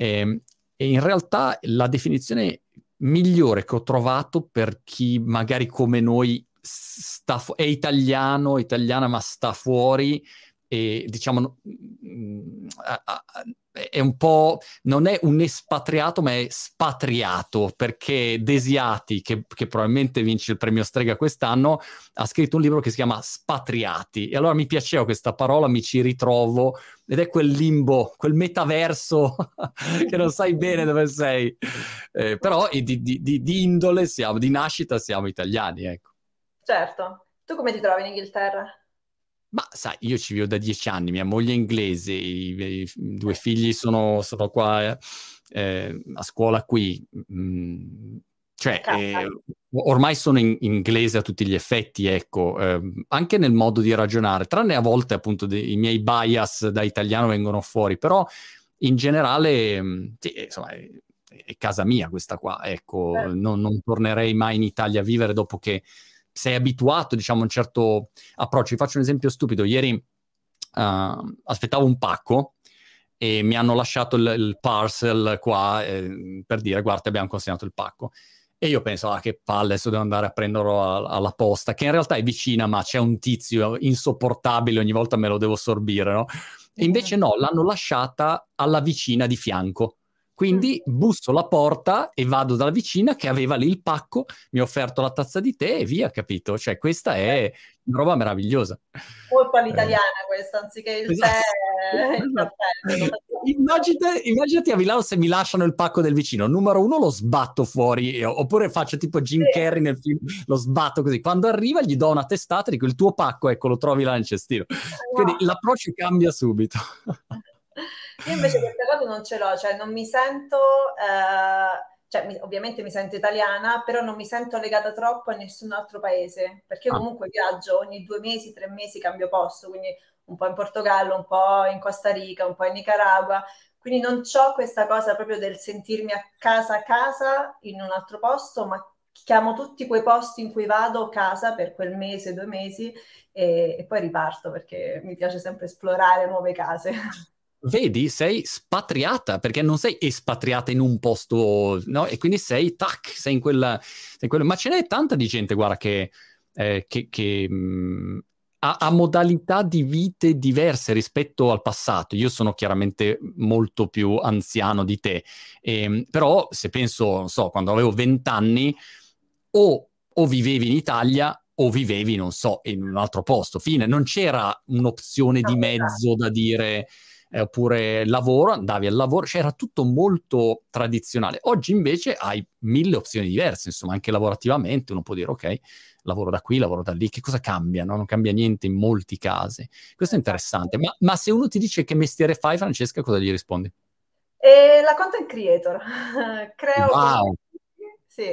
Eh, e in realtà la definizione migliore che ho trovato per chi magari come noi fu- è italiano, italiana ma sta fuori e diciamo mm, è un po' non è un espatriato ma è spatriato perché Desiati che, che, probabilmente vince il premio Strega quest'anno ha scritto un libro che si chiama Spatriati e allora mi piaceva questa parola mi ci ritrovo ed è quel limbo quel metaverso che non sai bene dove sei eh, però di, di, di, di indole siamo di nascita siamo italiani ecco Certo. Tu come ti trovi in Inghilterra? Ma sai, io ci vivo da dieci anni, mia moglie è inglese, i, i due figli sono, sono qua eh, a scuola qui. Mm, cioè, eh, ormai sono in inglese a tutti gli effetti, ecco, eh, anche nel modo di ragionare, tranne a volte appunto dei, i miei bias da italiano vengono fuori, però in generale, mm, sì, insomma, è, è, casa mia questa qua, ecco, certo. non, non tornerei mai in Italia a vivere dopo che sei abituato, diciamo, a un certo approccio. Vi faccio un esempio stupido. Ieri uh, aspettavo un pacco e mi hanno lasciato il, il parcel qua eh, per dire guarda abbiamo consegnato il pacco. E io penso, ah, che palle, adesso devo andare a prenderlo a, alla posta, che in realtà è vicina, ma c'è un tizio insopportabile, ogni volta me lo devo sorbire, no? E invece no, l'hanno lasciata alla vicina di fianco. Quindi mm. busso la porta e vado dalla vicina che aveva lì il pacco, mi ha offerto la tazza di tè e via, capito? Cioè, questa è una roba meravigliosa. Molto all'italiana eh. questa, anziché il esatto. tè il esatto. Immaginati, immaginati a Milano se mi lasciano il pacco del vicino. Numero uno lo sbatto fuori, oppure faccio tipo Jim sì. Carrey nel film, lo sbatto così. Quando arriva gli do una testata e dico il tuo pacco, ecco, lo trovi là nel cestino. Quindi wow. l'approccio cambia subito. Io invece questa cosa non ce l'ho, cioè non mi sento, eh, cioè mi, ovviamente mi sento italiana, però non mi sento legata troppo a nessun altro paese, perché io ah. comunque viaggio ogni due mesi, tre mesi, cambio posto, quindi un po' in Portogallo, un po' in Costa Rica, un po' in Nicaragua, quindi non ho questa cosa proprio del sentirmi a casa a casa in un altro posto, ma chiamo tutti quei posti in cui vado casa per quel mese, due mesi e, e poi riparto perché mi piace sempre esplorare nuove case. Vedi, sei spatriata perché non sei espatriata in un posto, no? E quindi sei, tac, sei in quella... Sei in quella... Ma ce n'è tanta di gente, guarda, che, eh, che, che mh, mm, ha, ha, modalità di vite diverse rispetto al passato. Io sono chiaramente molto più anziano di te, e, ehm, però se penso, non so, quando avevo vent'anni, o, o vivevi in Italia o vivevi, non so, in un altro posto. Fine, non c'era un'opzione di mezzo da dire eh, oppure lavoro, andavi al lavoro, cioè era tutto molto tradizionale. Oggi invece hai mille opzioni diverse, insomma, anche lavorativamente uno può dire ok, lavoro da qui, lavoro da lì, che cosa cambia? No? Non cambia niente in molti casi. Questo è interessante, ma, ma se uno ti dice che mestiere fai, Francesca, cosa gli rispondi? Eh, la content creator. Creo... Wow. Sì,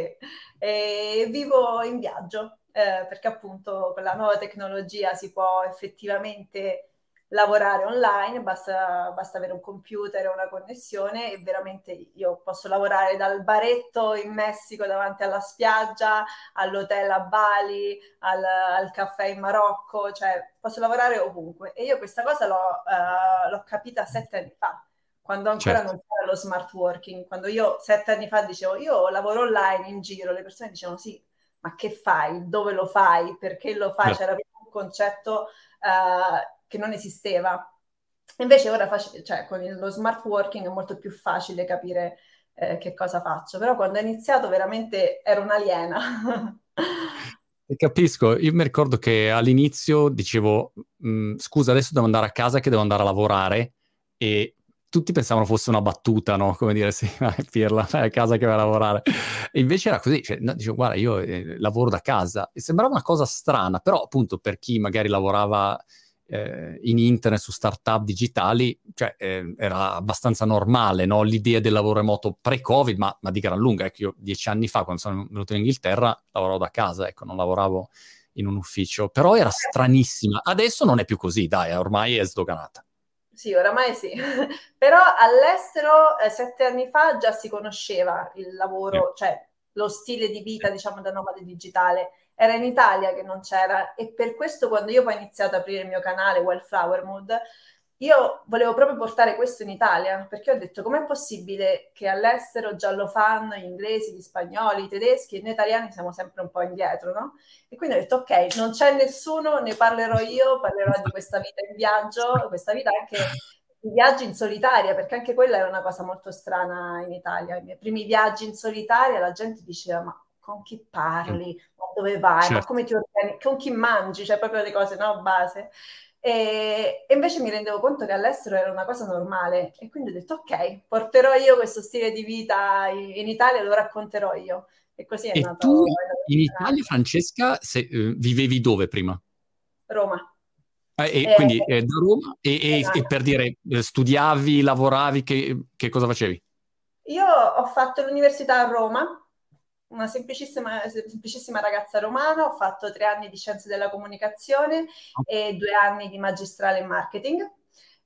e vivo in viaggio, eh, perché appunto con la nuova tecnologia si può effettivamente lavorare online, basta, basta avere un computer e una connessione e veramente io posso lavorare dal baretto in Messico davanti alla spiaggia, all'hotel a Bali, al, al caffè in Marocco, cioè posso lavorare ovunque. E io questa cosa l'ho, uh, l'ho capita sette anni fa, quando ancora certo. non c'era lo smart working, quando io sette anni fa dicevo io lavoro online in giro, le persone dicevano sì, ma che fai? Dove lo fai? Perché lo fai? Certo. C'era un concetto... Uh, che non esisteva. Invece ora fac- cioè, con lo smart working è molto più facile capire eh, che cosa faccio, però quando ho iniziato veramente ero un'aliena. Capisco, io mi ricordo che all'inizio dicevo, mm, scusa, adesso devo andare a casa che devo andare a lavorare e tutti pensavano fosse una battuta, no? Come dire, sì, Pirla, vai a casa che vai a lavorare. E invece era così, cioè, no, dicevo, guarda, io eh, lavoro da casa. E sembrava una cosa strana, però appunto per chi magari lavorava eh, in internet, su startup digitali, cioè, eh, era abbastanza normale no? l'idea del lavoro remoto pre-Covid, ma, ma, di gran lunga. Ecco, io dieci anni fa, quando sono venuto in Inghilterra, lavoravo da casa, ecco, non lavoravo in un ufficio, però era stranissima. Adesso non è più così, dai, ormai è sdoganata. Sì, oramai sì. Però all'estero, eh, sette anni fa, già si conosceva il lavoro, sì. cioè lo stile di vita, diciamo, da nomade digitale era in Italia che non c'era e per questo quando io poi ho iniziato ad aprire il mio canale Wildflower Mood io volevo proprio portare questo in Italia, perché ho detto com'è possibile che all'estero già lo fanno gli inglesi, gli spagnoli, i tedeschi e noi italiani siamo sempre un po' indietro, no? E quindi ho detto ok, non c'è nessuno, ne parlerò io, parlerò di questa vita in viaggio, questa vita anche i viaggi in solitaria, perché anche quella era una cosa molto strana in Italia. I miei primi viaggi in solitaria la gente diceva ma con chi parli, ma dove vai, certo. ma come ti organizzi, con chi mangi, cioè proprio le cose no, base. E, e, invece mi rendevo conto che all'estero era una cosa normale e quindi ho detto ok, porterò io questo stile di vita in Italia, lo racconterò io. E così è e nato. Tu in Italia, Francesca, se, uh, vivevi dove prima? Roma. Eh, e eh, quindi eh, da Roma e, esatto. e, per dire eh, studiavi, lavoravi, che, che cosa facevi? Io ho fatto l'università a Roma, una semplicissima, semplicissima, ragazza romana, ho fatto tre anni di scienze della comunicazione e due anni di magistrale in marketing.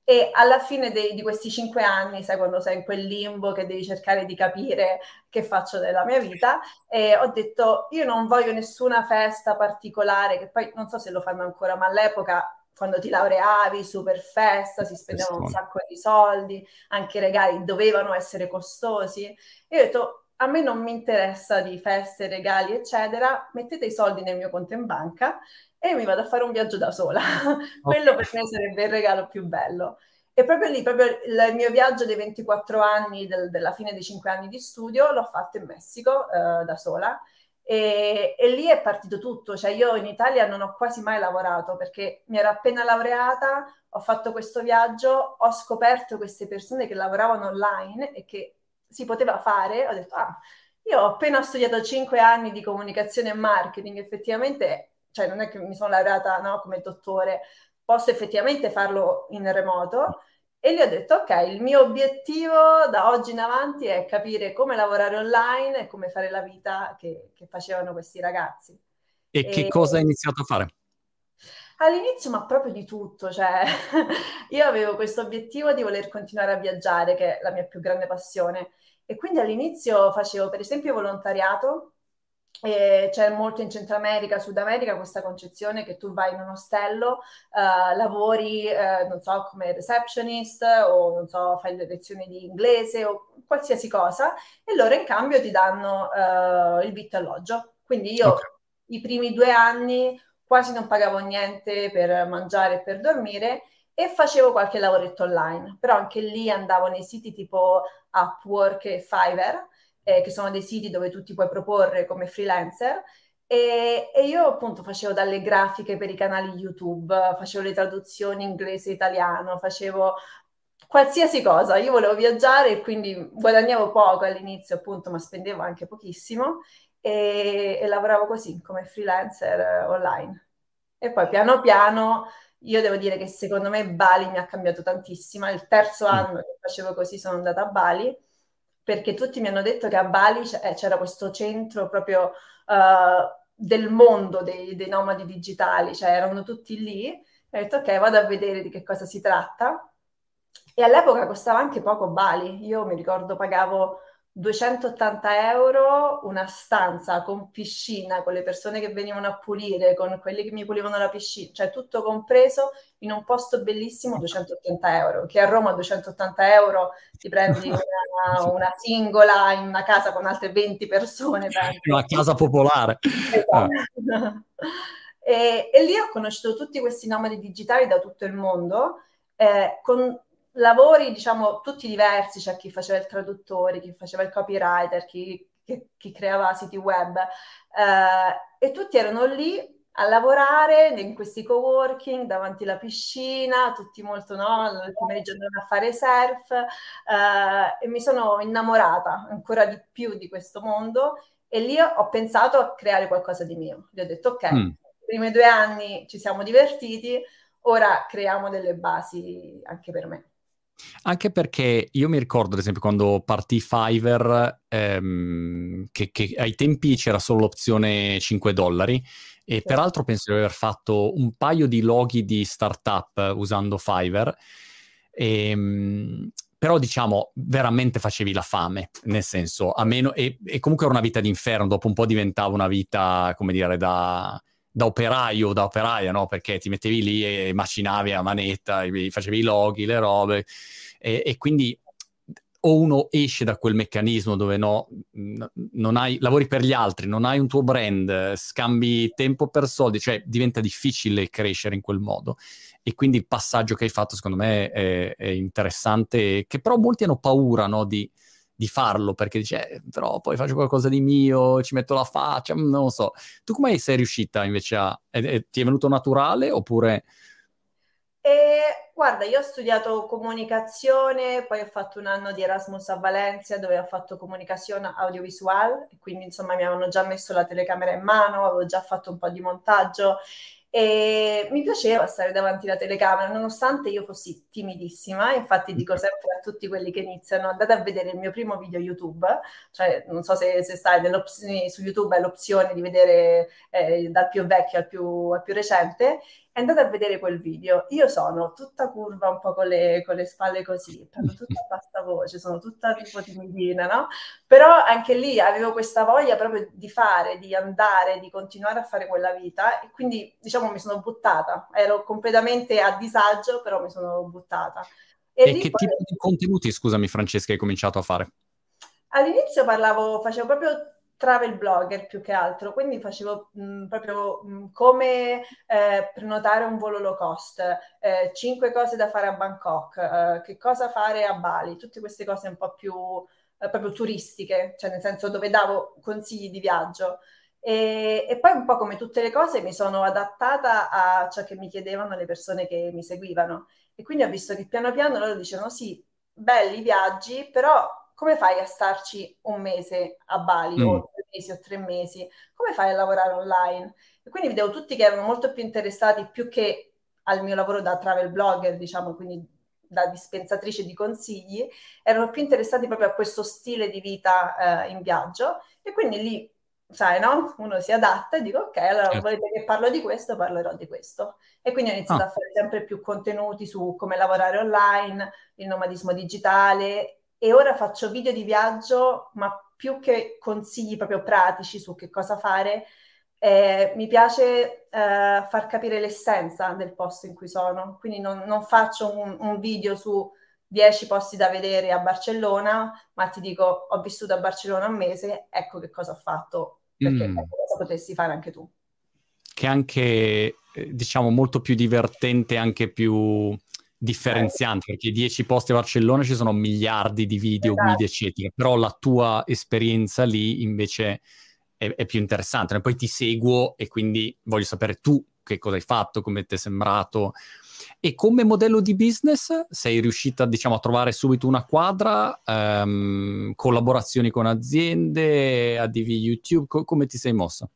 E alla fine dei, di questi cinque anni, sai quando sei in quel limbo che devi cercare di capire che faccio della mia vita, eh, ho detto io non voglio nessuna festa particolare, che poi non so se lo fanno ancora, ma all'epoca quando ti laureavi, super festa, si spendevano un sacco di soldi, anche i regali dovevano essere costosi. E ho detto a me non mi interessa di feste, regali, eccetera, mettete i soldi nel mio conto in banca e mi vado a fare un viaggio da sola. Quello per me sarebbe il regalo più bello. E proprio lì, proprio il mio viaggio dei 24 anni, del, della fine dei 5 anni di studio, l'ho fatto in Messico eh, da sola. E, e, lì è partito tutto, cioè io in Italia non ho quasi mai lavorato perché mi ero appena laureata, ho fatto questo viaggio, ho scoperto queste persone che lavoravano online e che si poteva fare, ho detto, ah, io ho appena studiato 5 anni di comunicazione e marketing, effettivamente, cioè non è che mi sono laureata no, come dottore, posso effettivamente farlo in remoto. E gli ho detto, ok, il mio obiettivo da oggi in avanti è capire come lavorare online e come fare la vita che, che facevano questi ragazzi. E, e che cosa hai iniziato a fare? All'inizio, ma proprio di tutto, cioè io avevo questo obiettivo di voler continuare a viaggiare, che è la mia più grande passione, e quindi all'inizio facevo per esempio volontariato, e c'è molto in Centro America, Sud America questa concezione che tu vai in un ostello, uh, lavori, uh, non so, come receptionist o non so, fai le lezioni di inglese o qualsiasi cosa e loro in cambio ti danno uh, il vitto alloggio. Quindi io okay. i primi due anni quasi non pagavo niente per mangiare e per dormire e facevo qualche lavoretto online, però anche lì andavo nei siti tipo Upwork e Fiverr, eh, che sono dei siti dove tu ti puoi proporre come freelancer e, e, io appunto facevo dalle grafiche per i canali YouTube, facevo le traduzioni inglese-italiano, facevo qualsiasi cosa. Io volevo viaggiare e quindi guadagnavo poco all'inizio appunto, ma spendevo anche pochissimo e, e lavoravo così come freelancer eh, online. E poi piano piano io devo dire che secondo me Bali mi ha cambiato tantissimo. Il terzo mm. anno che facevo così sono andata a Bali perché tutti mi hanno detto che a Bali eh, c'era questo centro proprio uh, del mondo dei, dei, nomadi digitali, cioè erano tutti lì. E ho detto ok, vado a vedere di che cosa si tratta. E all'epoca costava anche poco Bali. Io mi ricordo pagavo 280 euro una stanza con piscina, con le persone che venivano a pulire, con quelli che mi pulivano la piscina, cioè tutto compreso in un posto bellissimo, 280 euro, che a Roma 280 euro ti prendi una, una singola in una casa con altre 20 persone. Penso. Una casa popolare. Esatto. e, e, lì ho conosciuto tutti questi nomadi digitali da tutto il mondo, eh, con lavori, diciamo, tutti diversi, c'è chi faceva il traduttore, chi faceva il copywriter, chi, chi, chi creava siti web, eh, e tutti erano lì a lavorare in questi coworking davanti alla piscina, tutti molto, no, il pomeriggio andavano a fare surf, eh, e mi sono innamorata ancora di più di questo mondo, e lì ho pensato a creare qualcosa di mio. Gli ho detto, ok, mm. i primi due anni ci siamo divertiti, ora creiamo delle basi anche per me. Anche perché io mi ricordo, ad esempio, quando partì Fiverr, ehm, che, che, ai tempi c'era solo l'opzione 5 dollari, e sì. peraltro penso di aver fatto un paio di loghi di startup usando Fiverr. Ehm, però diciamo veramente facevi la fame, nel senso, a meno, e, e, comunque era una vita d'inferno, dopo un po' diventava una vita, come dire, da, da operaio da operaia, no? Perché ti mettevi lì e macinavi a manetta, facevi i loghi, le robe, e, e quindi o uno esce da quel meccanismo dove no, non hai, lavori per gli altri, non hai un tuo brand, scambi tempo per soldi, cioè diventa difficile crescere in quel modo. E quindi il passaggio che hai fatto, secondo me, è, è interessante, che però molti hanno paura no, di, di, farlo, perché dice, eh, però poi faccio qualcosa di mio, ci metto la faccia, non lo so. Tu come sei riuscita invece a... È, è, ti è venuto naturale oppure... E, guarda, io ho studiato comunicazione, poi ho fatto un anno di Erasmus a Valencia dove ho fatto comunicazione audiovisuale, quindi insomma mi avevano già messo la telecamera in mano, avevo già fatto un po' di montaggio e mi piaceva stare davanti alla telecamera, nonostante io fossi timidissima. Infatti, dico sempre a tutti quelli che iniziano: andate a vedere il mio primo video YouTube. Cioè, non so se, se stai su YouTube, è l'opzione di vedere eh, dal più vecchio al più, al più recente andate a vedere quel video. Io sono tutta curva, un po' con le, con le spalle così, parlo tutta a bassa voce, sono tutta tipo timidina, no? Però anche lì avevo questa voglia proprio di fare, di andare, di continuare a fare quella vita e quindi diciamo mi sono buttata. Ero completamente a disagio, però mi sono buttata. E, e che poi... tipo di contenuti, scusami Francesca, hai cominciato a fare? All'inizio parlavo, facevo proprio travel blogger più che altro, quindi facevo mh, mm, proprio mh, mm, come eh, prenotare un volo low cost, eh, cinque cose da fare a Bangkok, eh, che cosa fare a Bali, tutte queste cose un po' più eh, proprio turistiche, cioè nel senso dove davo consigli di viaggio. E, e, poi un po' come tutte le cose mi sono adattata a ciò che mi chiedevano le persone che mi seguivano e quindi ho visto che piano piano loro dicevano sì, belli viaggi, però come fai a starci un mese a Bali mm. o mesi o tre mesi? Come fai a lavorare online? E quindi vedevo tutti che erano molto più interessati più che al mio lavoro da travel blogger, diciamo, quindi da dispensatrice di consigli, erano più interessati proprio a questo stile di vita eh, in viaggio e quindi lì sai, no? Uno si adatta e dico, ok, allora certo. volete che parlo di questo, parlerò di questo. E quindi ho iniziato ah. a fare sempre più contenuti su come lavorare online, il nomadismo digitale e ora faccio video di viaggio, ma più che consigli proprio pratici su che cosa fare, eh, mi piace eh, far capire l'essenza del posto in cui sono. Quindi non, non faccio un, un, video su 10 posti da vedere a Barcellona, ma ti dico ho vissuto a Barcellona un mese, ecco che cosa ho fatto, perché mm. ecco cosa potresti fare anche tu. Che è anche, eh, diciamo, molto più divertente, anche più differenziante, perché 10 posti a Barcellona ci sono miliardi di video, esatto. guide, eccetera, però la tua esperienza lì invece è, è, più interessante. Poi ti seguo e quindi voglio sapere tu che cosa hai fatto, come ti è sembrato. E come modello di business sei riuscita, diciamo, a trovare subito una quadra, um, collaborazioni con aziende, ADV YouTube, co- come ti sei mossa?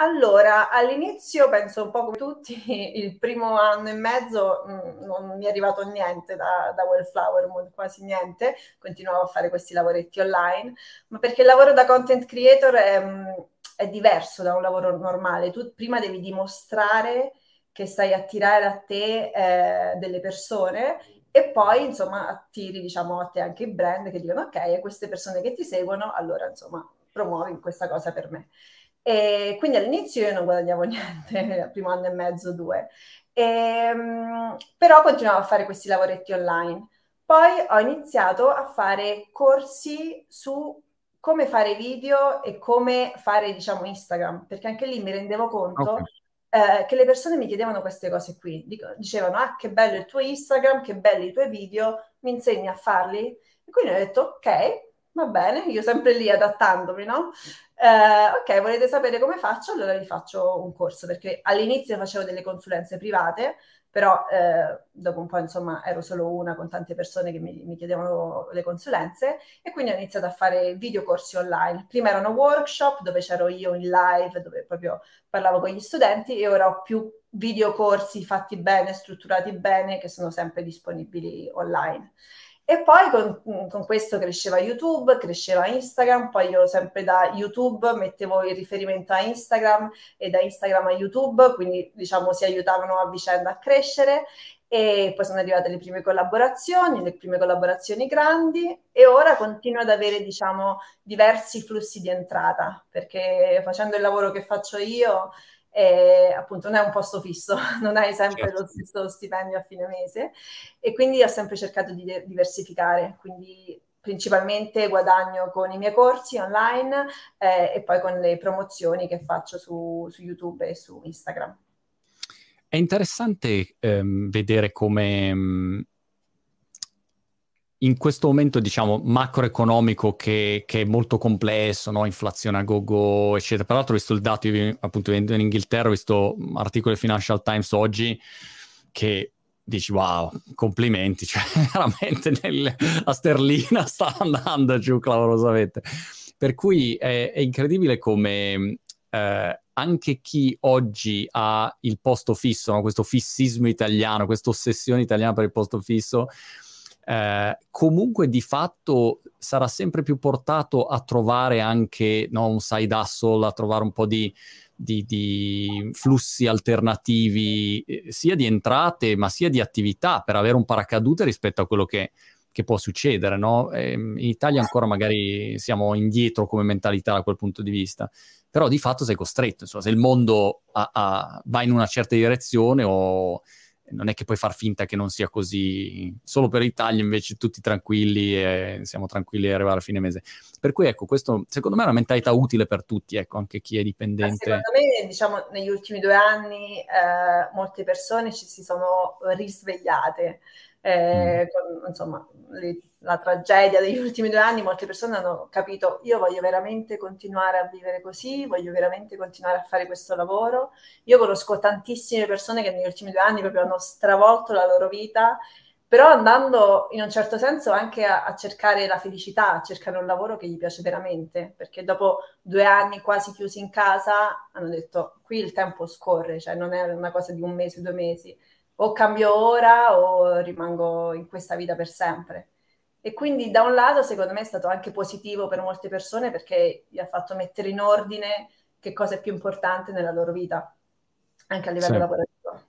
Allora, all'inizio penso un po' come tutti, il primo anno e mezzo mm, non mi è arrivato niente da, da Wellflower, quasi niente, continuavo a fare questi lavoretti online, ma perché il lavoro da content creator è, mm, è diverso da un lavoro normale, tu prima devi dimostrare che stai a tirare a te eh, delle persone e poi insomma attiri diciamo a te anche i brand che dicono ok, e queste persone che ti seguono, allora insomma promuovi questa cosa per me. E quindi all'inizio io non guadagnavo niente, primo anno e mezzo, due. E, ehm, però continuavo a fare questi lavoretti online. Poi ho iniziato a fare corsi su come fare video e come fare, diciamo, Instagram, perché anche lì mi rendevo conto okay. eh, che le persone mi chiedevano queste cose qui. Dico, dicevano, ah, che bello il tuo Instagram, che belli i tuoi video, mi insegni a farli? E quindi ho detto, ok, va bene, io sempre lì adattandomi, no? Eh, ok, volete sapere come faccio? Allora vi faccio un corso, perché all'inizio facevo delle consulenze private, però eh, dopo un po' insomma ero solo una con tante persone che mi, mi, chiedevano le consulenze e quindi ho iniziato a fare videocorsi online. Prima erano workshop dove c'ero io in live, dove proprio parlavo con gli studenti e ora ho più videocorsi fatti bene, strutturati bene, che sono sempre disponibili online. E poi con, con, questo cresceva YouTube, cresceva Instagram, poi io sempre da YouTube mettevo il riferimento a Instagram e da Instagram a YouTube, quindi diciamo si aiutavano a vicenda a crescere. E poi sono arrivate le prime collaborazioni, le prime collaborazioni grandi e ora continuo ad avere diciamo diversi flussi di entrata perché facendo il lavoro che faccio io e appunto non è un posto fisso, non hai sempre certo. lo stesso stipendio a fine mese e quindi ho sempre cercato di diversificare, quindi principalmente guadagno con i miei corsi online eh, e poi con le promozioni che faccio su, su YouTube e su Instagram. È interessante ehm, vedere come mh, in questo momento, diciamo, macroeconomico che, che è molto complesso, no? inflazione a go-go, eccetera. Tra l'altro ho visto il dato, io appunto in Inghilterra ho visto articoli del Financial Times oggi che dici wow, complimenti, cioè veramente nel, la sterlina sta andando giù clamorosamente. Per cui è, è incredibile come eh, anche chi oggi ha il posto fisso, no? questo fissismo italiano, questa ossessione italiana per il posto fisso, eh, comunque di fatto sarà sempre più portato a trovare anche no, un side hustle, a trovare un po' di, di, di, flussi alternativi, eh, sia di entrate ma sia di attività per avere un paracadute rispetto a quello che, che può succedere. No? Eh, in Italia ancora magari siamo indietro come mentalità da quel punto di vista, però di fatto sei costretto, insomma, se il mondo ha, ha, va in una certa direzione o non è che puoi far finta che non sia così. Solo per l'Italia invece tutti tranquilli e siamo tranquilli a arrivare a fine mese. Per cui ecco, questo secondo me è una mentalità utile per tutti, ecco, anche chi è dipendente. Ma secondo me, diciamo, negli ultimi due anni eh, molte persone ci si sono risvegliate. Eh, mm. con, insomma, le, la tragedia degli ultimi due anni, molte persone hanno capito io voglio veramente continuare a vivere così, voglio veramente continuare a fare questo lavoro. Io conosco tantissime persone che negli ultimi due anni proprio hanno stravolto la loro vita, però andando in un certo senso anche a, a cercare la felicità, a cercare un lavoro che gli piace veramente, perché dopo due anni quasi chiusi in casa hanno detto qui il tempo scorre, cioè non è una cosa di un mese, due mesi o cambio ora o rimango in questa vita per sempre. E quindi da un lato secondo me è stato anche positivo per molte persone perché gli ha fatto mettere in ordine che cosa è più importante nella loro vita, anche a livello sì. lavorativo.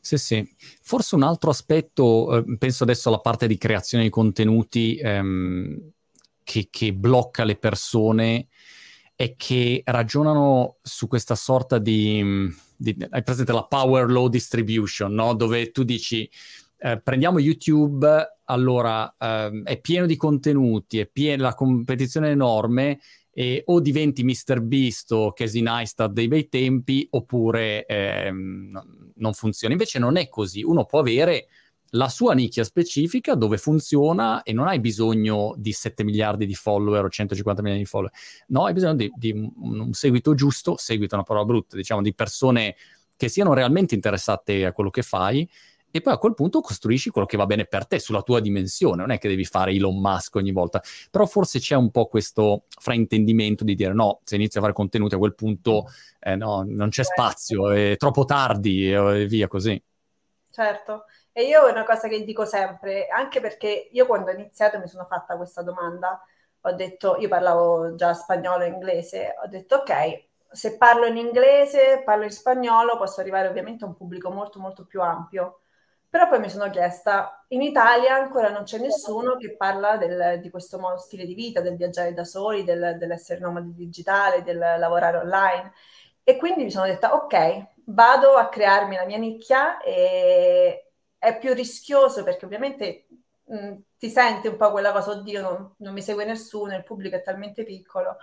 Sì, sì. Forse un altro aspetto, eh, penso adesso alla parte di creazione di contenuti ehm, che, che blocca le persone, è che ragionano su questa sorta di di, hai presente la power law distribution, no? dove tu dici eh, prendiamo YouTube, allora eh, è pieno di contenuti, è piena la competizione enorme e o diventi Mr. Beast o Casey Neistat dei bei tempi oppure eh, non funziona. Invece non è così, uno può avere la sua nicchia specifica dove funziona e non hai bisogno di 7 miliardi di follower o 150 milioni di follower, no, hai bisogno di, di un, seguito giusto, seguito è una parola brutta, diciamo di persone che siano realmente interessate a quello che fai e poi a quel punto costruisci quello che va bene per te sulla tua dimensione, non è che devi fare Elon Musk ogni volta, però forse c'è un po' questo fraintendimento di dire no, se inizio a fare contenuti a quel punto eh, no, non c'è spazio, è troppo tardi e via così. Certo, e io è una cosa che dico sempre, anche perché io quando ho iniziato mi sono fatta questa domanda, ho detto, io parlavo già spagnolo e inglese, ho detto ok, se parlo in inglese, parlo in spagnolo, posso arrivare ovviamente a un pubblico molto molto più ampio. Però poi mi sono chiesta, in Italia ancora non c'è nessuno che parla del, di questo stile di vita, del viaggiare da soli, del, dell'essere nomadi digitale, del lavorare online. E quindi mi sono detta, ok, vado a crearmi la mia nicchia e, è più rischioso perché ovviamente mh, ti senti un po' quella cosa, oddio, non, non, mi segue nessuno, il pubblico è talmente piccolo.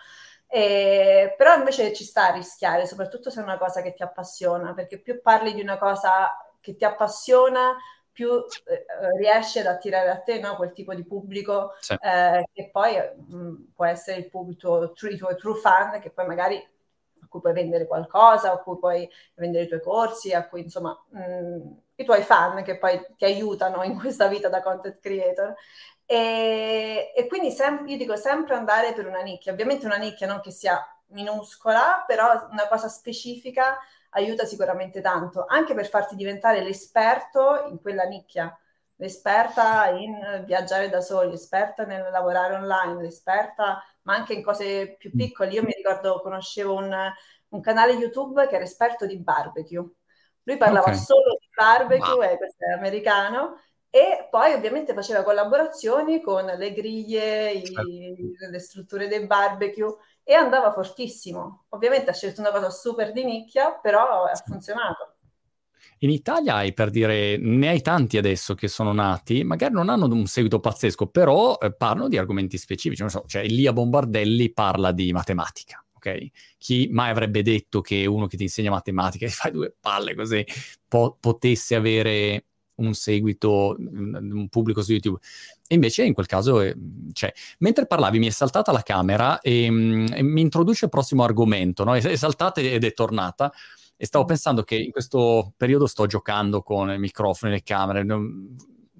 E, però invece ci sta a rischiare, soprattutto se è una cosa che ti appassiona, perché più parli di una cosa che ti appassiona, più eh, riesci ad attirare a te no, quel tipo di pubblico sì. eh, che poi mh, può essere il pubblico, i tuoi true fan, che poi magari a cui puoi vendere qualcosa, a cui puoi vendere i tuoi corsi, a cui insomma mh, i tuoi fan che poi ti aiutano in questa vita da content creator. E, e quindi sem- io dico sempre andare per una nicchia, ovviamente una nicchia non che sia minuscola, però una cosa specifica aiuta sicuramente tanto, anche per farti diventare l'esperto in quella nicchia, l'esperta in viaggiare da soli, l'esperta nel lavorare online, l'esperta ma anche in cose più mm. piccole. Io mi ricordo, conoscevo un, un canale YouTube che era esperto di barbecue lui parlava okay. solo di barbecue, wow. e questo è americano, e poi ovviamente faceva collaborazioni con le griglie, i, certo. le strutture del barbecue e andava fortissimo. Ovviamente ha scelto una cosa super di nicchia, però ha funzionato. In Italia hai per dire, ne hai tanti adesso che sono nati, magari non hanno un seguito pazzesco, però eh, parlano di argomenti specifici. Non so, cioè Elia Bombardelli parla di matematica, ok? Chi mai avrebbe detto che uno che ti insegna matematica e fai due palle così po- potesse avere un seguito, un pubblico su YouTube. E invece in quel caso eh, c'è. Mentre parlavi mi è saltata la camera e, mm, e mi introduce il prossimo argomento, no? È, saltata ed è tornata. E stavo pensando che in questo periodo sto giocando con i microfoni e le camere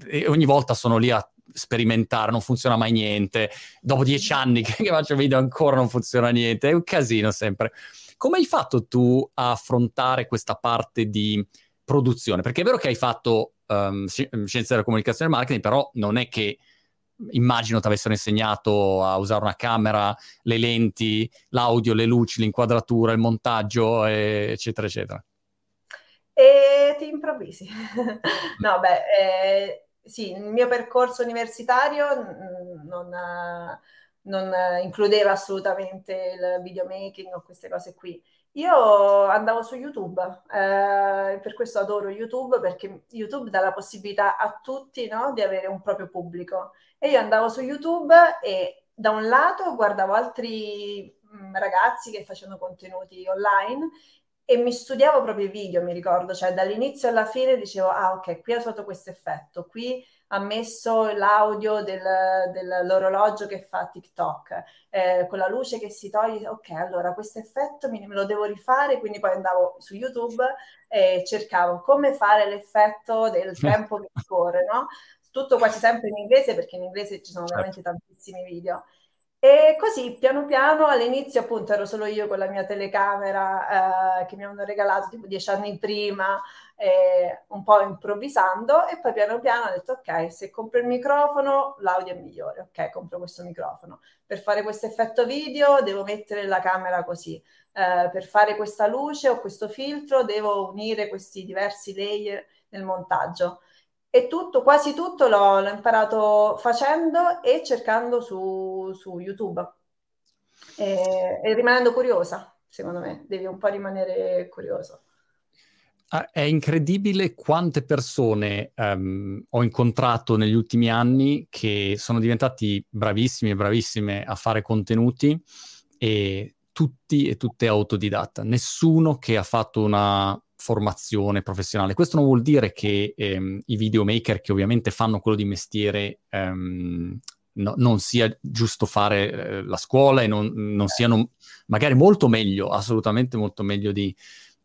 e ogni volta sono lì a sperimentare, non funziona mai niente. Dopo dieci anni che faccio video ancora non funziona niente, è un casino sempre. Come hai fatto tu a affrontare questa parte di produzione? Perché è vero che hai fatto um, scienze della comunicazione e marketing, però non è che immagino ti avessero insegnato a usare una camera, le lenti, l'audio, le luci, l'inquadratura, il montaggio, eccetera, eccetera. E ti improvvisi. no, beh, eh, sì, il mio percorso universitario non, non includeva assolutamente il videomaking o queste cose qui. Io andavo su YouTube, eh, per questo adoro YouTube, perché YouTube dà la possibilità a tutti no, di avere un proprio pubblico. E io andavo su YouTube e da un lato guardavo altri mm, ragazzi che facevano contenuti online e mi studiavo proprio i video, mi ricordo, cioè dall'inizio alla fine dicevo, ah ok, qui ha usato questo effetto, qui ha messo l'audio del, dell'orologio che fa TikTok, eh, con la luce che si toglie, ok, allora questo effetto me lo devo rifare, quindi poi andavo su YouTube e cercavo come fare l'effetto del tempo che scorre, no? Tutto quasi sempre in inglese perché in inglese ci sono certo. veramente tantissimi video. E così piano piano all'inizio appunto ero solo io con la mia telecamera eh, che mi hanno regalato tipo dieci anni prima, eh, un po' improvvisando e poi piano piano ho detto ok, se compro il microfono l'audio è migliore, ok, compro questo microfono. Per fare questo effetto video devo mettere la camera così, eh, per fare questa luce o questo filtro devo unire questi diversi layer nel montaggio. E tutto, quasi tutto l'ho, l'ho imparato facendo e cercando su, su YouTube e, e, rimanendo curiosa, secondo me, devi un po' rimanere curioso. Ah, è incredibile quante persone um, ho incontrato negli ultimi anni che sono diventati bravissimi e bravissime a fare contenuti e tutti e tutte autodidatta, nessuno che ha fatto una formazione professionale. Questo non vuol dire che ehm, i videomaker che ovviamente fanno quello di mestiere ehm, no, non sia giusto fare eh, la scuola e non, non, siano magari molto meglio, assolutamente molto meglio di,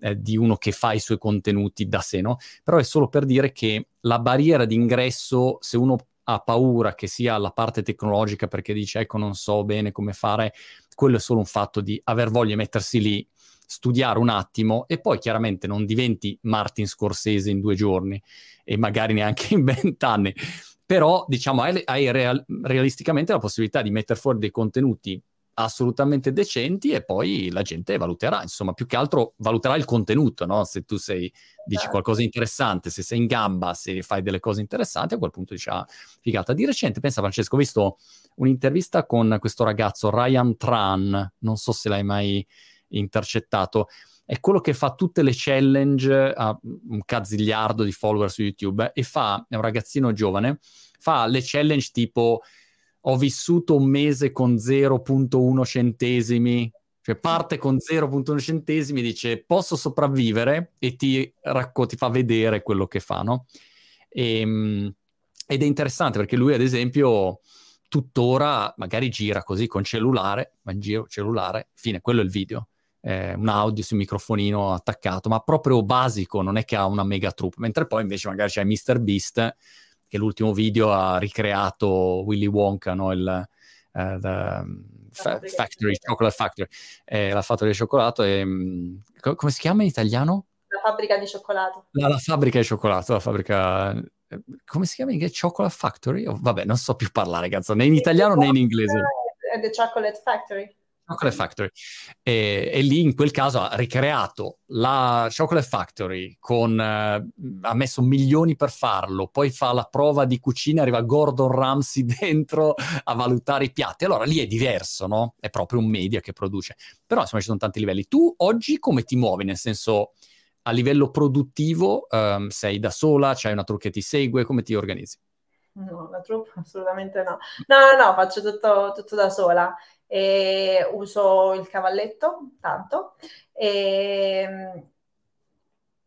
eh, di, uno che fa i suoi contenuti da sé, no? Però è solo per dire che la barriera d'ingresso, se uno ha paura che sia la parte tecnologica perché dice ecco non so bene come fare, quello è solo un fatto di aver voglia di mettersi lì studiare un attimo e poi chiaramente non diventi Martin Scorsese in due giorni e magari neanche in vent'anni, però diciamo hai, hai real, realisticamente la possibilità di mettere fuori dei contenuti assolutamente decenti e poi la gente valuterà, insomma, più che altro valuterà il contenuto, no? Se tu sei, dici certo. qualcosa di interessante, se sei in gamba, se fai delle cose interessanti, a quel punto dici, ah, figata. Di recente, pensa Francesco, ho visto un'intervista con questo ragazzo, Ryan Tran, non so se l'hai mai intercettato. È quello che fa tutte le challenge, ha un cazzigliardo di follower su YouTube e fa, è un ragazzino giovane, fa le challenge tipo ho vissuto un mese con 0.1 centesimi, cioè parte con 0.1 centesimi, dice posso sopravvivere e ti, racco- ti fa vedere quello che fa, no? E, ehm, ed è interessante perché lui, ad esempio, tuttora magari gira così con cellulare, va in giro, cellulare, fine, quello è il video eh, un audio su un microfonino attaccato, ma proprio basico, non è che ha una mega troupe. Mentre poi invece magari c'è Mr. Beast, che l'ultimo video ha ricreato Willy Wonka, no? il, uh, the, fa- factory, Chocolate Factory, eh, la fabbrica di cioccolato. E, um, co- come si chiama in italiano? La fabbrica di cioccolato. La, la fabbrica di cioccolato, la fabbrica eh, come si chiama? Chocolate Factory? Oh, vabbè, non so più parlare, cazzo, né in italiano né in inglese. The Chocolate Factory. Chocolate Factory. E, e, lì in quel caso ha ricreato la Chocolate Factory con... Eh, ha messo milioni per farlo, poi fa la prova di cucina, arriva Gordon Ramsay dentro a valutare i piatti. Allora lì è diverso, no? È proprio un media che produce. Però insomma ci sono tanti livelli. Tu oggi come ti muovi? Nel senso a livello produttivo um, sei da sola, c'hai una troupe che ti segue, come ti organizzi? No, la troupe assolutamente no. No, no, no, faccio tutto, tutto da sola. E uso il cavalletto tanto e mm,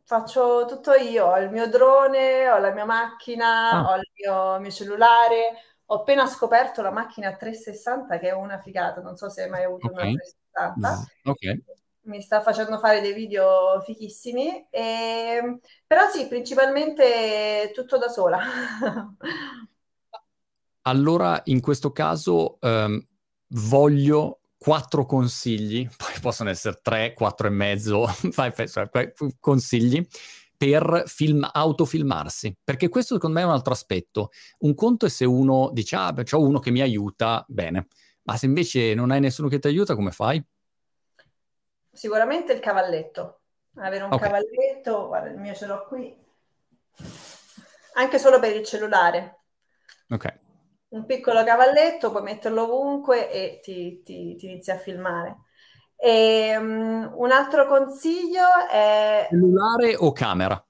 faccio tutto io, ho il mio drone, ho la mia macchina, ah. ho il mio, mio, cellulare, ho appena scoperto la macchina 360 che è una figata, non so se hai mai avuto okay. una 360. Ok mi sta facendo fare dei video fichissimi, e... però sì, principalmente tutto da sola. allora, in questo caso, um, voglio quattro consigli, poi possono essere tre, quattro e mezzo, consigli per film, autofilmarsi, perché questo secondo me è un altro aspetto. Un conto è se uno dice, ah, beh, uno che mi aiuta, bene, ma se invece non hai nessuno che ti aiuta, come fai? Sicuramente il cavalletto. Avere un okay. cavalletto, guarda, il mio ce l'ho qui. Anche solo per il cellulare. Ok. Un piccolo cavalletto, puoi metterlo ovunque e ti, ti, ti inizi a filmare. E, um, un altro consiglio è... Cellulare o camera?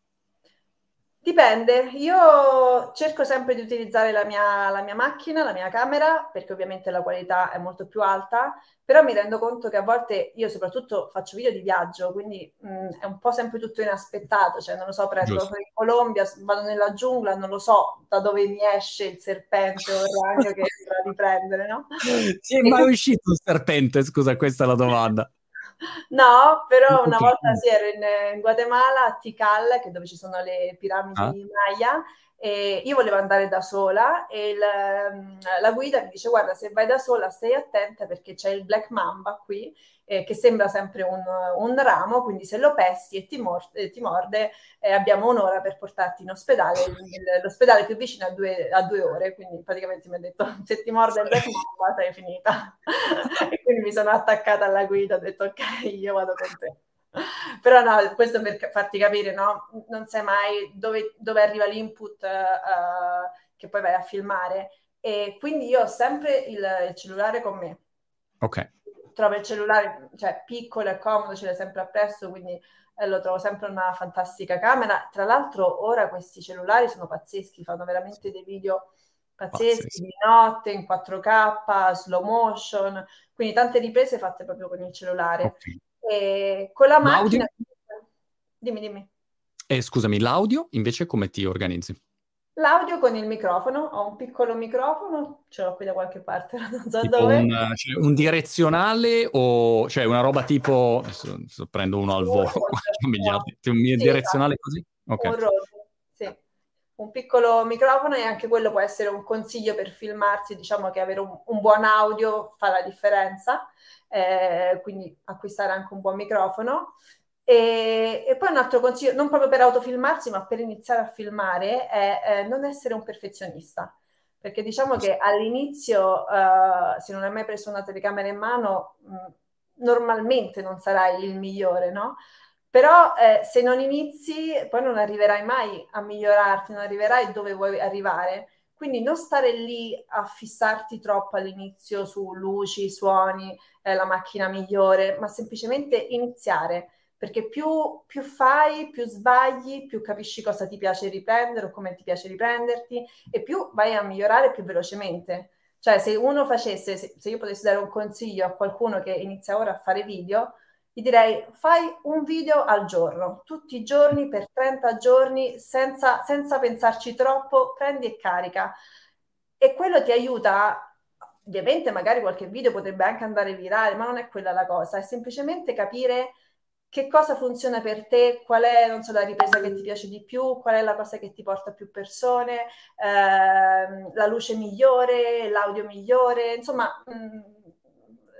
Dipende, io cerco sempre di utilizzare la mia, la mia, macchina, la mia camera, perché ovviamente la qualità è molto più alta, però mi rendo conto che a volte io soprattutto faccio video di viaggio, quindi mh, è un po' sempre tutto inaspettato, cioè non lo so, prendo Giusto. in Colombia, vado nella giungla, non lo so da dove mi esce il serpente o il ragno che è da riprendere, no? Sì, è mai uscito un serpente? Scusa, questa è la domanda. No, però una volta si ero in, in, Guatemala, a Tikal, che dove ci sono le piramidi ah. Maya, e io volevo andare da sola e il, ehm, la guida mi dice guarda se vai da sola stai attenta perché c'è il black mamba qui eh, che sembra sempre un, un, ramo, quindi se lo pesti e ti, mor- eh, ti morde eh, abbiamo un'ora per portarti in ospedale, l'ospedale più vicino a due, a due, ore, quindi praticamente mi ha detto se ti morde il black mamba sei finita. e quindi mi sono attaccata alla guida, ho detto ok, io vado con te. Però no, questo per farti capire, no? Non sai mai dove, dove arriva l'input uh, che poi vai a filmare. E quindi io ho sempre il, il cellulare con me. Ok trova il cellulare, cioè piccolo e comodo, ce l'hai sempre appresso, quindi eh, lo trovo sempre una fantastica camera. Tra l'altro ora questi cellulari sono pazzeschi, fanno veramente dei video pazzeschi Pazzesco. di notte in 4K, slow motion, quindi tante riprese fatte proprio con il cellulare. Okay. E con la macchina... Dimmi, dimmi. Eh, scusami, l'audio invece come ti organizzi? L'audio con il microfono, ho un piccolo microfono, ce l'ho qui da qualche parte, non so tipo dove. Un, cioè, un, direzionale o cioè una roba tipo, adesso, adesso prendo uno al volo, un sì, direzionale esatto. così? Okay. Un sì. Un piccolo microfono e anche quello può essere un consiglio per filmarsi, diciamo che avere un, un buon audio fa la differenza, eh, quindi acquistare anche un buon microfono. E, e, poi un altro consiglio, non proprio per autofilmarsi, ma per iniziare a filmare, è eh, non essere un perfezionista. Perché diciamo che all'inizio, uh, se non hai mai preso una telecamera in mano, mh, mm, normalmente non sarai il migliore, no? Però eh, se non inizi, poi non arriverai mai a migliorarti, non arriverai dove vuoi arrivare. Quindi non stare lì a fissarti troppo all'inizio su luci, suoni, eh, la macchina migliore, ma semplicemente iniziare perché più, più, fai, più sbagli, più capisci cosa ti piace riprendere o come ti piace riprenderti e più vai a migliorare più velocemente. Cioè, se uno facesse, se, se io potessi dare un consiglio a qualcuno che inizia ora a fare video, gli direi fai un video al giorno, tutti i giorni per 30 giorni, senza, senza pensarci troppo, prendi e carica. E quello ti aiuta ovviamente magari qualche video potrebbe anche andare virale, ma non è quella la cosa, è semplicemente capire che cosa funziona per te, qual è so, la ripresa che ti piace di più, qual è la cosa che ti porta più persone, ehm, la luce migliore, l'audio migliore, insomma, mh, mm,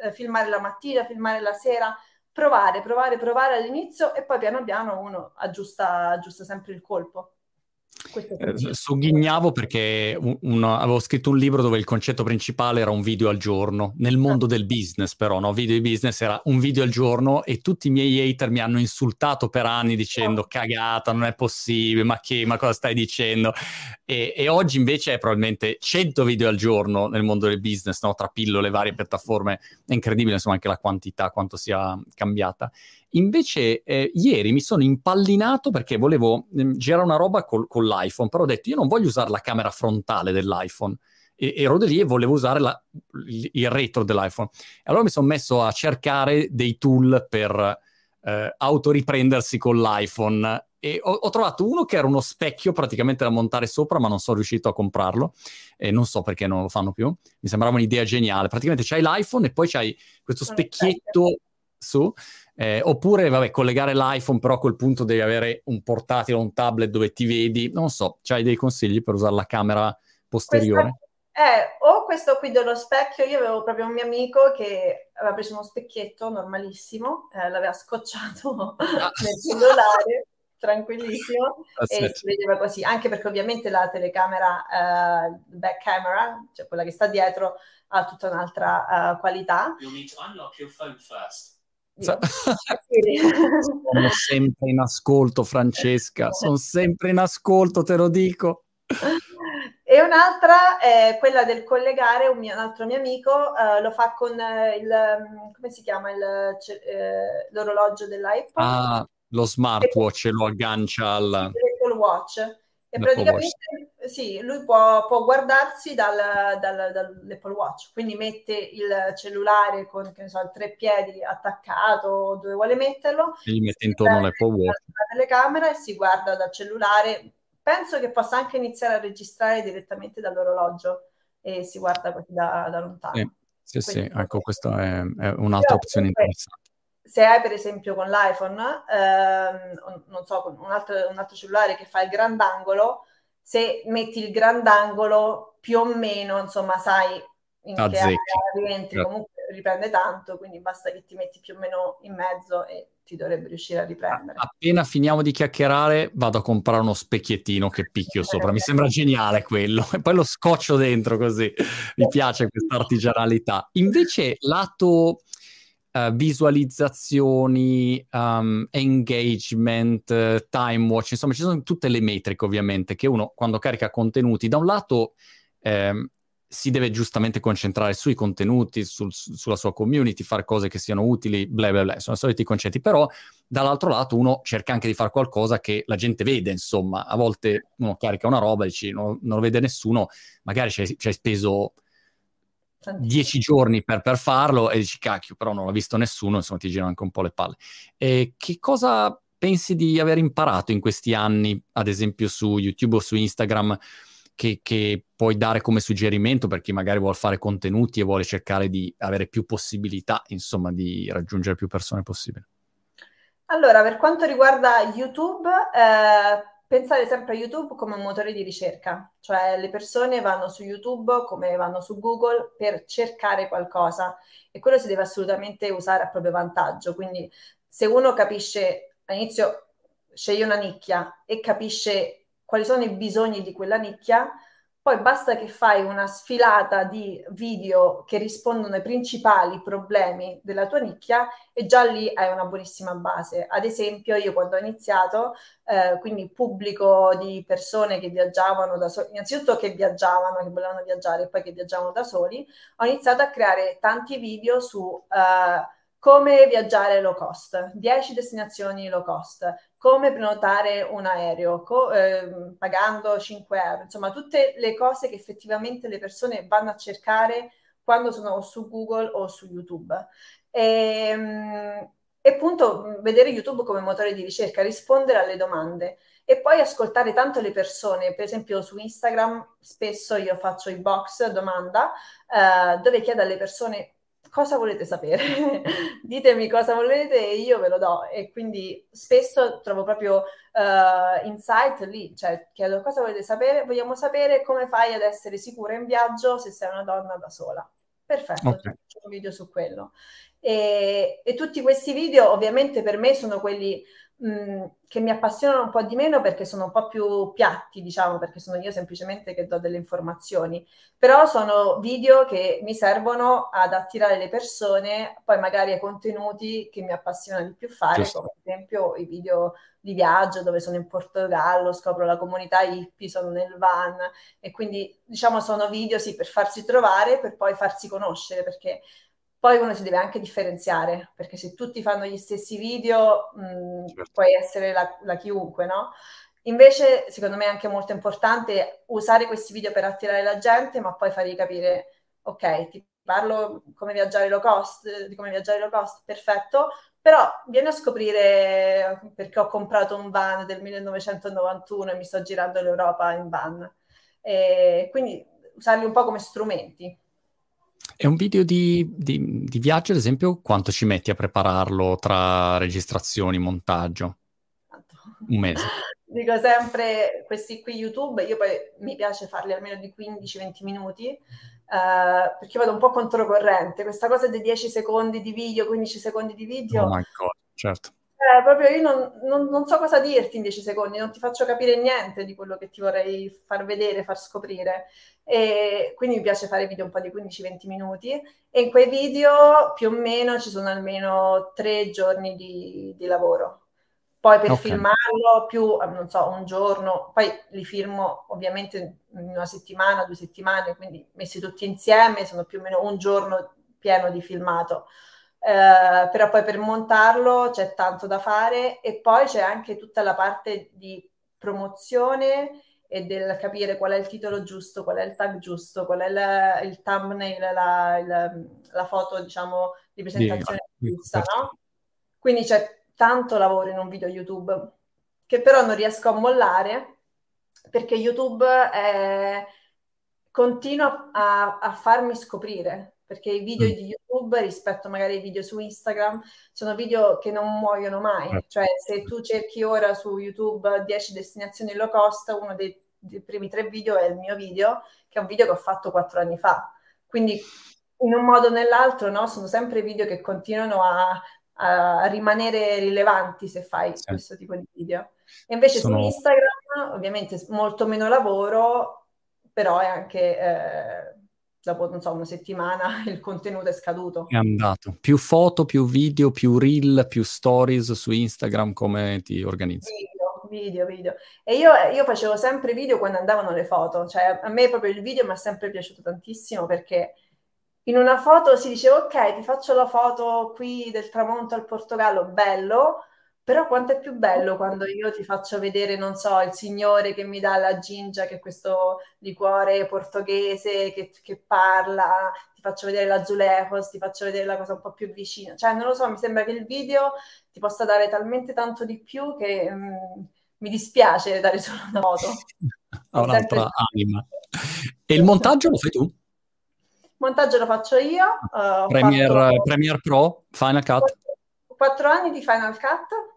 eh, filmare la mattina, filmare la sera, provare, provare, provare all'inizio e poi piano piano uno aggiusta, aggiusta sempre il colpo. Eh, sogghignavo perché un, un, avevo scritto un libro dove il concetto principale era un video al giorno. Nel mondo del business, però, no? Video di business era un video al giorno e tutti i miei hater mi hanno insultato per anni dicendo cagata, non è possibile, ma che, ma cosa stai dicendo? E, e oggi invece è probabilmente 100 video al giorno nel mondo del business, no? Tra pillole, varie piattaforme. È incredibile, insomma, anche la quantità, quanto sia cambiata. Invece, eh, ieri mi sono impallinato perché volevo eh, girare una roba col, con l'iPhone, però ho detto io non voglio usare la camera frontale dell'iPhone. E, ero lì e volevo usare la, il, retro dell'iPhone. E allora mi sono messo a cercare dei tool per eh, autoriprendersi con l'iPhone e ho, ho, trovato uno che era uno specchio praticamente da montare sopra, ma non sono riuscito a comprarlo e non so perché non lo fanno più. Mi sembrava un'idea geniale. Praticamente c'hai l'iPhone e poi c'hai questo specchietto su eh, oppure, vabbè, collegare l'iPhone, però a quel punto devi avere un portatile o un tablet dove ti vedi. Non so, c'hai dei consigli per usare la camera posteriore? Questa, eh, o questo qui dello specchio, io avevo proprio un mio amico che aveva preso uno specchietto normalissimo, eh, l'aveva scocciato ah. nel cellulare, tranquillissimo, Aspetta. e si vedeva così, anche perché ovviamente la telecamera, eh, back camera, cioè quella che sta dietro, ha tutta un'altra uh, qualità. You'll need to unlock your phone first. sono sempre in ascolto, Francesca. Sono sempre in ascolto, te lo dico. E un'altra è quella del collegare un, mio, un altro mio amico, uh, lo fa con il, mm, come si chiama, il, eh, l'orologio dell'iPhone. Ah, lo smartwatch e lo aggancia al... L'Apple Watch. E praticamente sì, lui può, può guardarsi dal, dal, dall'Apple Watch, quindi mette il cellulare con che ne so, tre piedi attaccato dove vuole metterlo. E gli mette intorno l'Apple Watch. La telecamera e si guarda dal cellulare. Penso che possa anche iniziare a registrare direttamente dall'orologio e si guarda così da, da lontano. Sì, sì, sì, ecco, questa è, è un'altra opzione interessante se hai per esempio con l'iPhone, ehm, non so, con un altro, un altro, cellulare che fa il grandangolo, se metti il grandangolo più o meno, insomma, sai in che area rientri, certo. comunque riprende tanto, quindi basta che ti metti più o meno in mezzo e ti dovrebbe riuscire a riprendere. Appena finiamo di chiacchierare, vado a comprare uno specchiettino che picchio sopra. Mi sembra geniale quello. E poi lo scoccio dentro così. Mi piace questa artigianalità. Invece, lato uh, visualizzazioni, um, engagement, time watch, insomma ci sono tutte le metriche ovviamente che uno quando carica contenuti da un lato ehm, si deve giustamente concentrare sui contenuti, sul, sulla sua community, fare cose che siano utili, bla bla bla, sono i soliti concetti, però dall'altro lato uno cerca anche di fare qualcosa che la gente vede, insomma, a volte uno carica una roba e dici non, non lo vede nessuno, magari ci hai speso dieci giorni per, per, farlo e dici cacchio, però non l'ha visto nessuno, insomma ti girano anche un po' le palle. E che cosa pensi di aver imparato in questi anni, ad esempio su YouTube o su Instagram, che, che puoi dare come suggerimento per chi magari vuole fare contenuti e vuole cercare di avere più possibilità, insomma, di raggiungere più persone possibile? Allora, per quanto riguarda YouTube, eh, pensare sempre a YouTube come un motore di ricerca, cioè le persone vanno su YouTube come vanno su Google per cercare qualcosa e quello si deve assolutamente usare a proprio vantaggio. Quindi se uno capisce all'inizio sceglie una nicchia e capisce quali sono i bisogni di quella nicchia, poi basta che fai una sfilata di video che rispondono ai principali problemi della tua nicchia e già lì hai una buonissima base. Ad esempio, io quando ho iniziato, eh, quindi pubblico di persone che viaggiavano da soli, innanzitutto che viaggiavano, che volevano viaggiare e poi che viaggiavano da soli, ho iniziato a creare tanti video su... Eh, come viaggiare low cost, 10 destinazioni low cost, come prenotare un aereo co- eh, pagando 5 euro, insomma tutte le cose che effettivamente le persone vanno a cercare quando sono su Google o su YouTube. E, ehm, e appunto vedere YouTube come motore di ricerca, rispondere alle domande e poi ascoltare tanto le persone, per esempio su Instagram spesso io faccio i box domanda eh, dove chiedo alle persone cosa volete sapere? Ditemi cosa volete e io ve lo do. E quindi spesso trovo proprio uh, insight lì, cioè chiedo cosa volete sapere, vogliamo sapere come fai ad essere sicura in viaggio se sei una donna da sola. Perfetto, okay. faccio un video su quello. E, e, tutti questi video ovviamente per me sono quelli mh, che mi appassionano un po' di meno perché sono un po' più piatti, diciamo, perché sono io semplicemente che do delle informazioni, però sono video che mi servono ad attirare le persone, poi magari ai contenuti che mi appassiona di più fare, Giusto. come ad esempio i video di viaggio dove sono in Portogallo, scopro la comunità hippie, sono nel van e quindi diciamo sono video sì per farsi trovare, per poi farsi conoscere, perché poi uno si deve anche differenziare, perché se tutti fanno gli stessi video, mh, mm, certo. puoi essere la, la, chiunque, no? Invece, secondo me è anche molto importante usare questi video per attirare la gente, ma poi fargli capire, ok, ti parlo come viaggiare low cost, di come viaggiare low cost, perfetto, però vieni a scoprire perché ho comprato un van del 1991 e mi sto girando l'Europa in van. E quindi usarli un po' come strumenti. E un video di, di, di, viaggio, ad esempio, quanto ci metti a prepararlo tra registrazioni, montaggio? Un mese. Dico sempre, questi qui YouTube, io poi mi piace farli almeno di 15-20 minuti, eh, perché vado un po' controcorrente. Questa cosa dei 10 secondi di video, 15 secondi di video... Oh my God, certo. Eh, proprio io non, non, non, so cosa dirti in dieci secondi, non ti faccio capire niente di quello che ti vorrei far vedere, far scoprire. E quindi mi piace fare video un po' di 15-20 minuti e in quei video più o meno ci sono almeno tre giorni di, di lavoro. Poi per okay. filmarlo più, non so, un giorno, poi li filmo ovviamente in una settimana, due settimane, quindi messi tutti insieme, sono più o meno un giorno pieno di filmato. Eh, però poi per montarlo c'è tanto da fare e poi c'è anche tutta la parte di promozione e del capire qual è il titolo giusto, qual è il tag giusto, qual è la, il thumbnail, la, il, la, foto, diciamo, di presentazione sì, giusta, no? Quindi c'è tanto lavoro in un video YouTube che però non riesco a mollare perché YouTube è, continua a, a farmi scoprire perché i video mm. di YouTube rispetto magari ai video su Instagram sono video che non muoiono mai, eh. cioè se tu cerchi ora su YouTube 10 destinazioni low cost, uno dei, dei primi tre video è il mio video, che è un video che ho fatto quattro anni fa, quindi in un modo o nell'altro no, sono sempre video che continuano a, a rimanere rilevanti se fai sì. questo tipo di video. E invece sono... su Instagram ovviamente molto meno lavoro, però è anche... Eh, dopo, non so, una settimana il contenuto è scaduto. È andato. Più foto, più video, più reel, più stories su Instagram, come ti organizzi? Video, video, video. E io, io facevo sempre video quando andavano le foto, cioè a me proprio il video mi è sempre piaciuto tantissimo perché in una foto si diceva ok, ti faccio la foto qui del tramonto al Portogallo, bello, però quanto è più bello quando io ti faccio vedere, non so, il signore che mi dà la gingia, che è questo liquore portoghese che, che parla, ti faccio vedere l'azulejos, ti faccio vedere la cosa un po' più vicina. Cioè, non lo so, mi sembra che il video ti possa dare talmente tanto di più che mh, mm, mi dispiace dare solo una foto. Ha un'altra sempre... anima. E il montaggio lo fai tu? Il montaggio lo faccio io. Uh, Premiere, fatto... Premiere Pro, Final Cut? Quattro anni di Final Cut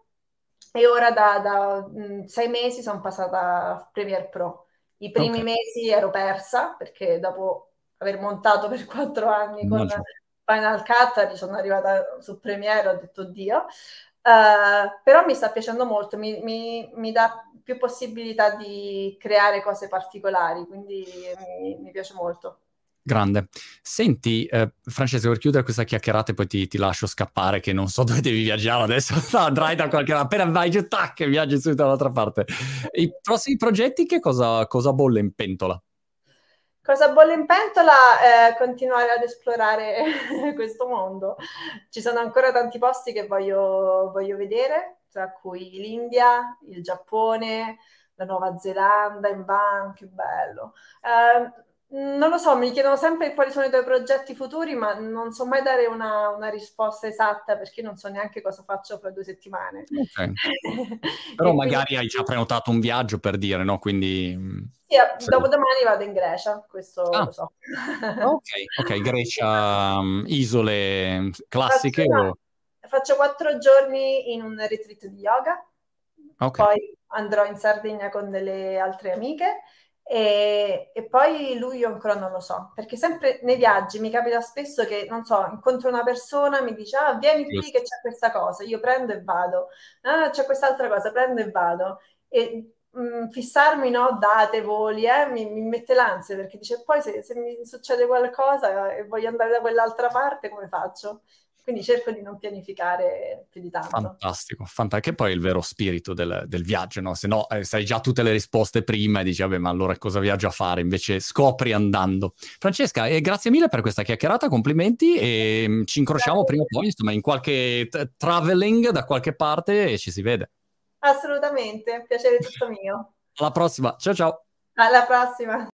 e ora da, da mh, sei mesi sono passata a Premiere Pro. I primi okay. mesi ero persa perché dopo aver montato per quattro anni con Immagino. Final Cut sono arrivata su Premiere ho detto Dio. Uh, però mi sta piacendo molto, mi, mi, mi, dà più possibilità di creare cose particolari, quindi mi, mi piace molto. Grande. Senti, eh, Francesco, per chiudere questa chiacchierata e poi ti, ti, lascio scappare, che non so dove devi viaggiare adesso, andrai da qualche parte, appena vai giù, tac, viaggi subito dall'altra parte. I prossimi progetti che cosa, cosa bolle in pentola? Cosa bolle in pentola? Eh, continuare ad esplorare questo mondo. Ci sono ancora tanti posti che voglio, voglio vedere, tra cui l'India, il Giappone, la Nuova Zelanda, in van, che bello. Eh, non lo so, mi chiedono sempre quali sono i tuoi progetti futuri, ma non so mai dare una, una risposta esatta perché non so neanche cosa faccio fra due settimane. Okay. Però magari quindi... hai già prenotato un viaggio per dire, no? Quindi... Sì, sì. dopo domani vado in Grecia, questo ah. lo so. ok, ok, Grecia, um, isole classiche? Faccio, o... faccio quattro giorni in un retreat di yoga, okay. poi andrò in Sardegna con delle altre amiche E, e, poi lui io ancora non lo so, perché sempre nei viaggi mi capita spesso che, non so, incontro una persona, mi dice, ah, vieni qui che c'è questa cosa, io prendo e vado, ah, c'è quest'altra cosa, prendo e vado. E mh, mm, fissarmi, no, date, voli, eh, mi, mi, mette l'ansia, perché dice, poi se, se mi succede qualcosa e voglio andare da quell'altra parte, come faccio? Quindi cerco di non pianificare più di tanto. Fantastico, fantastico. Che poi è il vero spirito del, del viaggio, no? Se no eh, sai già tutte le risposte prima e dici, vabbè, ma allora cosa viaggio a fare? Invece scopri andando. Francesca, eh, grazie mille per questa chiacchierata, complimenti e mm, ci incrociamo grazie. prima o poi, insomma, in qualche t- traveling da qualche parte e ci si vede. Assolutamente, piacere tutto mio. Alla prossima, ciao ciao. Alla prossima.